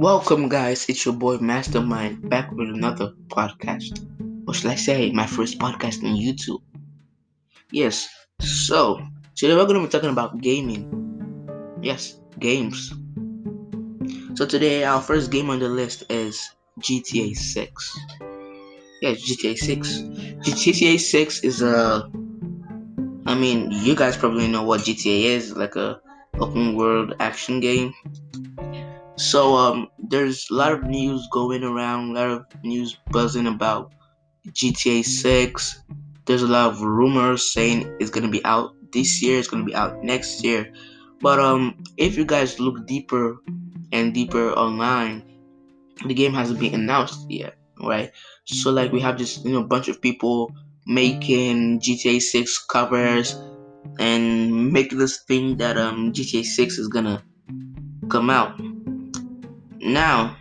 Welcome, guys. It's your boy Mastermind back with another podcast. Or should I say, my first podcast on YouTube? Yes, so today we're going to be talking about gaming. Yes, games. So today, our first game on the list is GTA 6. Yes, GTA 6. GTA 6 is a. I mean, you guys probably know what GTA is like a open world action game so um, there's a lot of news going around, a lot of news buzzing about GTA 6. There's a lot of rumors saying it's gonna be out this year, it's gonna be out next year. But um, if you guys look deeper and deeper online, the game hasn't been announced yet, right? So like we have this you know a bunch of people making GTA 6 covers and make this thing that um GTA 6 is gonna come out now,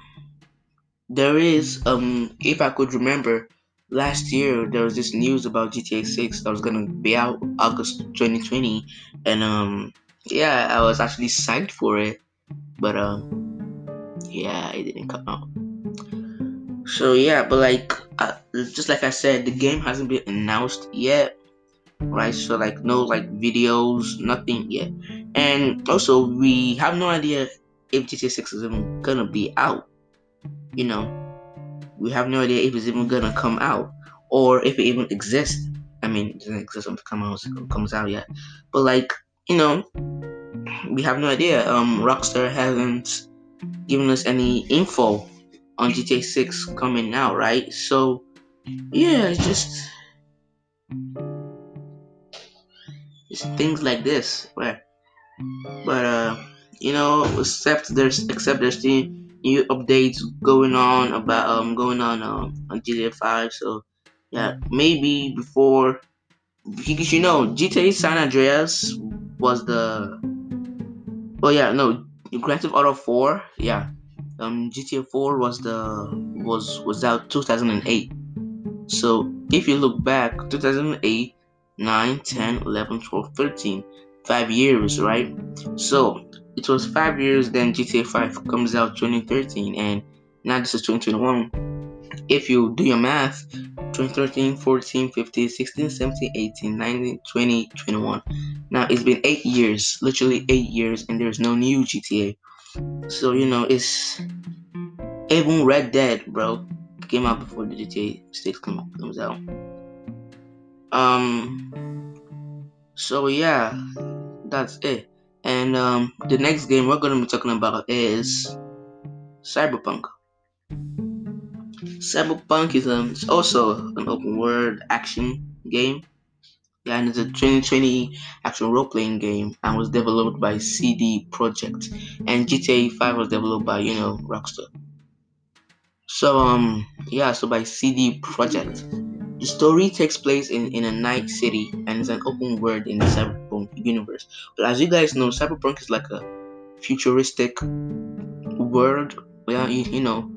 there is um if I could remember last year there was this news about GTA 6 that was gonna be out August 2020 and um yeah I was actually psyched for it but um yeah it didn't come out. So yeah but like uh, just like I said the game hasn't been announced yet right? So like no like videos nothing yet. And also we have no idea if GTA 6 is even gonna be out. You know, we have no idea if it's even gonna come out or if it even exists. I mean, it doesn't exist until come out, comes out yet. But like, you know, we have no idea. Um, Rockstar hasn't given us any info on GTA 6 coming out, right? So, yeah, it's just it's things like this where, but uh you know, except there's except there's still new updates going on about um going on um on GTA 5. So yeah, maybe before because you know GTA San Andreas was the oh yeah no Grand Theft Auto 4 yeah um GTA 4 was the was was out 2008. So if you look back 2008 9 10 11 12 13 5 years right so it was five years, then GTA 5 comes out 2013, and now this is 2021. If you do your math, 2013, 14, 15, 16, 17, 18, 19, 20, 21. Now it's been eight years, literally eight years, and there's no new GTA. So you know it's even Red Dead, bro, came out before the GTA 6 comes out. Um. So yeah, that's it. And um, the next game we're going to be talking about is Cyberpunk. Cyberpunk is um, also an open world action game. Yeah, and it's a 2020 action role playing game and was developed by CD Projekt. And GTA 5 was developed by, you know, Rockstar. So, um, yeah, so by CD Projekt. The story takes place in, in a night city and is an open world in the cyberpunk universe. But as you guys know, cyberpunk is like a futuristic world. Yeah, you, you know,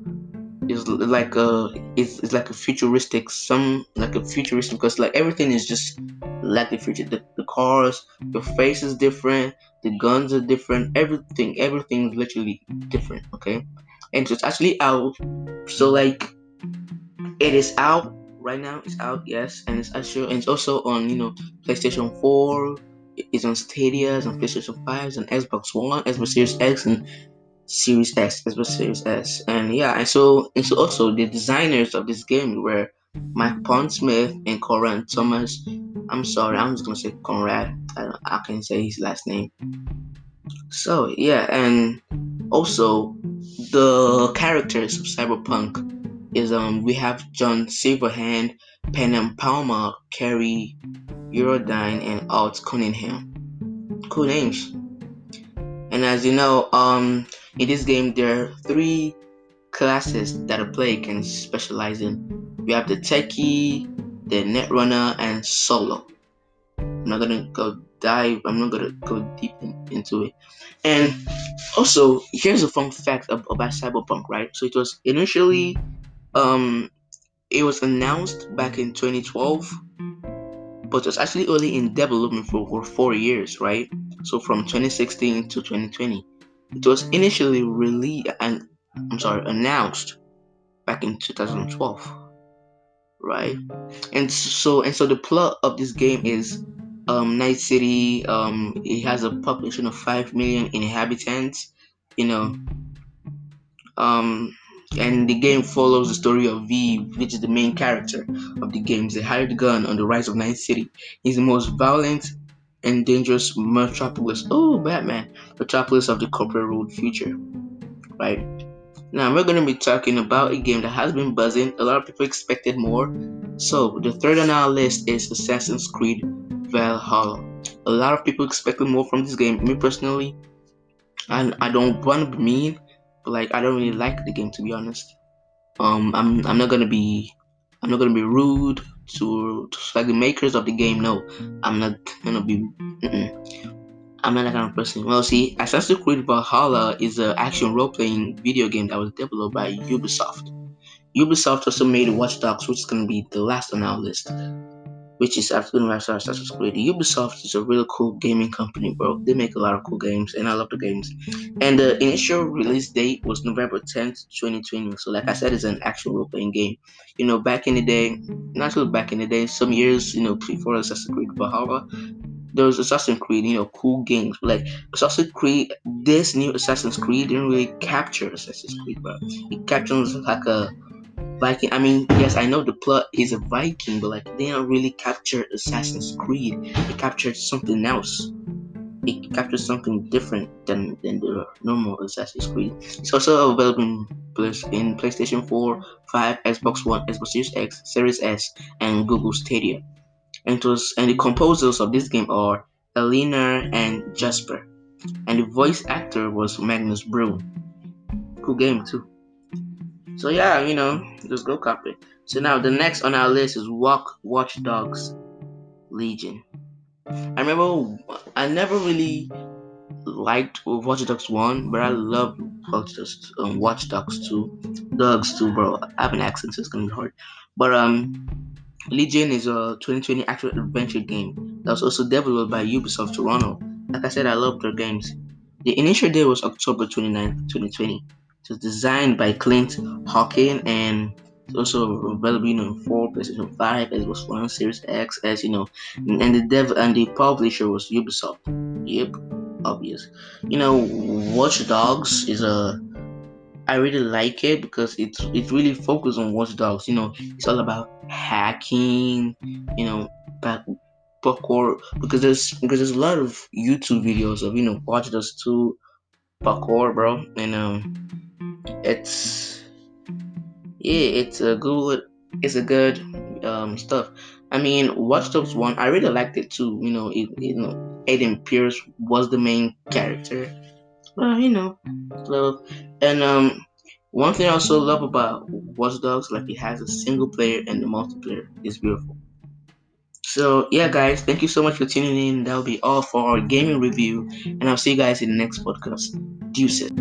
it's like a it's, it's like a futuristic some like a futuristic because like everything is just like the future. The, the cars, your face is different, the guns are different, everything everything's literally different. Okay, and so it's actually out. So like, it is out right now it's out mm-hmm. yes and it's actually and it's also on you know playstation 4 it's on stadia it's on mm-hmm. playstation 5 it's on xbox one xbox series x and series s xbox series s. And yeah and so and so also the designers of this game were mike mm-hmm. pondsmith and conrad thomas. I'm sorry i'm just gonna say conrad. I, I can't say his last name. So yeah and also the characters of cyberpunk is um we have John Silverhand, Panam Palmer, Kerry Eurodyne, and Alt Cunningham. Cool names. And as you know, um in this game there are three classes that a player can specialize in. We have the techie, the netrunner, and solo. I'm not gonna go dive. I'm not gonna go deep in, into it. And also, here's a fun fact about Cyberpunk, right? So it was initially um, it was announced back in 2012, but it was actually only in development for, for four years, right? So from 2016 to 2020. It was initially released and I'm sorry, announced back in 2012, right? And so and so the plot of this game is um, Night City. Um, it has a population of five million inhabitants. You know, um, and the game follows the story of V, which is the main character of the game. He's a hired gun on the rise of Night City. He's the most violent and dangerous metropolis. Oh, Batman! Metropolis of the corporate world future. Right. Now we're gonna be talking about a game that has been buzzing. A lot of people expected more. So the third on our list is Assassin's Creed Valhalla. A lot of people expected more from this game. Me personally, and I don't want to be mean, like I don't really like the game to be honest. Um, I'm I'm not gonna be I'm not gonna be rude to, to like the makers of the game. No, I'm not gonna be. Mm-mm. I'm not that kind of person. Well, see, Assassin's Creed Valhalla is an action role-playing video game that was developed by Ubisoft. Ubisoft also made Watch Dogs, which is gonna be the last on our list which is the Master Assassin's Creed. Ubisoft is a really cool gaming company, bro. They make a lot of cool games, and I love the games. And the initial release date was November 10th, 2020. So, like I said, it's an actual role playing game. You know, back in the day, not really back in the day, some years, you know, before Assassin's Creed Valhalla, there was Assassin's Creed, you know, cool games. Like Assassin's Creed, this new Assassin's Creed didn't really capture Assassin's Creed, but it captures like a Viking. I mean, yes, I know the plot is a Viking, but like they don't really capture Assassin's Creed. It captured something else. It captured something different than, than the normal Assassin's Creed. It's also available in, in PlayStation 4, 5, Xbox One, Xbox Series X, Series S, and Google Stadia. And was and the composers of this game are Elena and Jasper. And the voice actor was Magnus Bruun. Cool game too. So yeah, you know, just go copy. So now the next on our list is Walk Watch Dogs Legion. I remember I never really liked Watch Dogs 1, but I love Watch Dogs, um, Watch Dogs 2. Dogs 2, bro. I have an accent, so it's gonna be hard. But um Legion is a 2020 action adventure game that was also developed by Ubisoft Toronto. Like I said, I love their games. The initial day was October 29, 2020. It was designed by Clint Hocking and it's also available you know, in four PlayStation 5 as was One Series X as you know and the dev and the publisher was Ubisoft. Yep, obvious. You know, Watch Dogs is a I really like it because it's it's really focused on Watch Dogs. You know, it's all about hacking, you know, back parkour because there's because there's a lot of YouTube videos of you know Watch Dogs 2 parkour, bro, and um it's yeah, it's a good it's a good um stuff. I mean, Watch Dogs One, I really liked it too. You know, it, you know, Aiden Pearce was the main character. Well, you know, love and um. One thing I also love about Watch Dogs, like it has a single player and the multiplayer is beautiful. So yeah, guys, thank you so much for tuning in. That'll be all for our gaming review, and I'll see you guys in the next podcast. Deuces.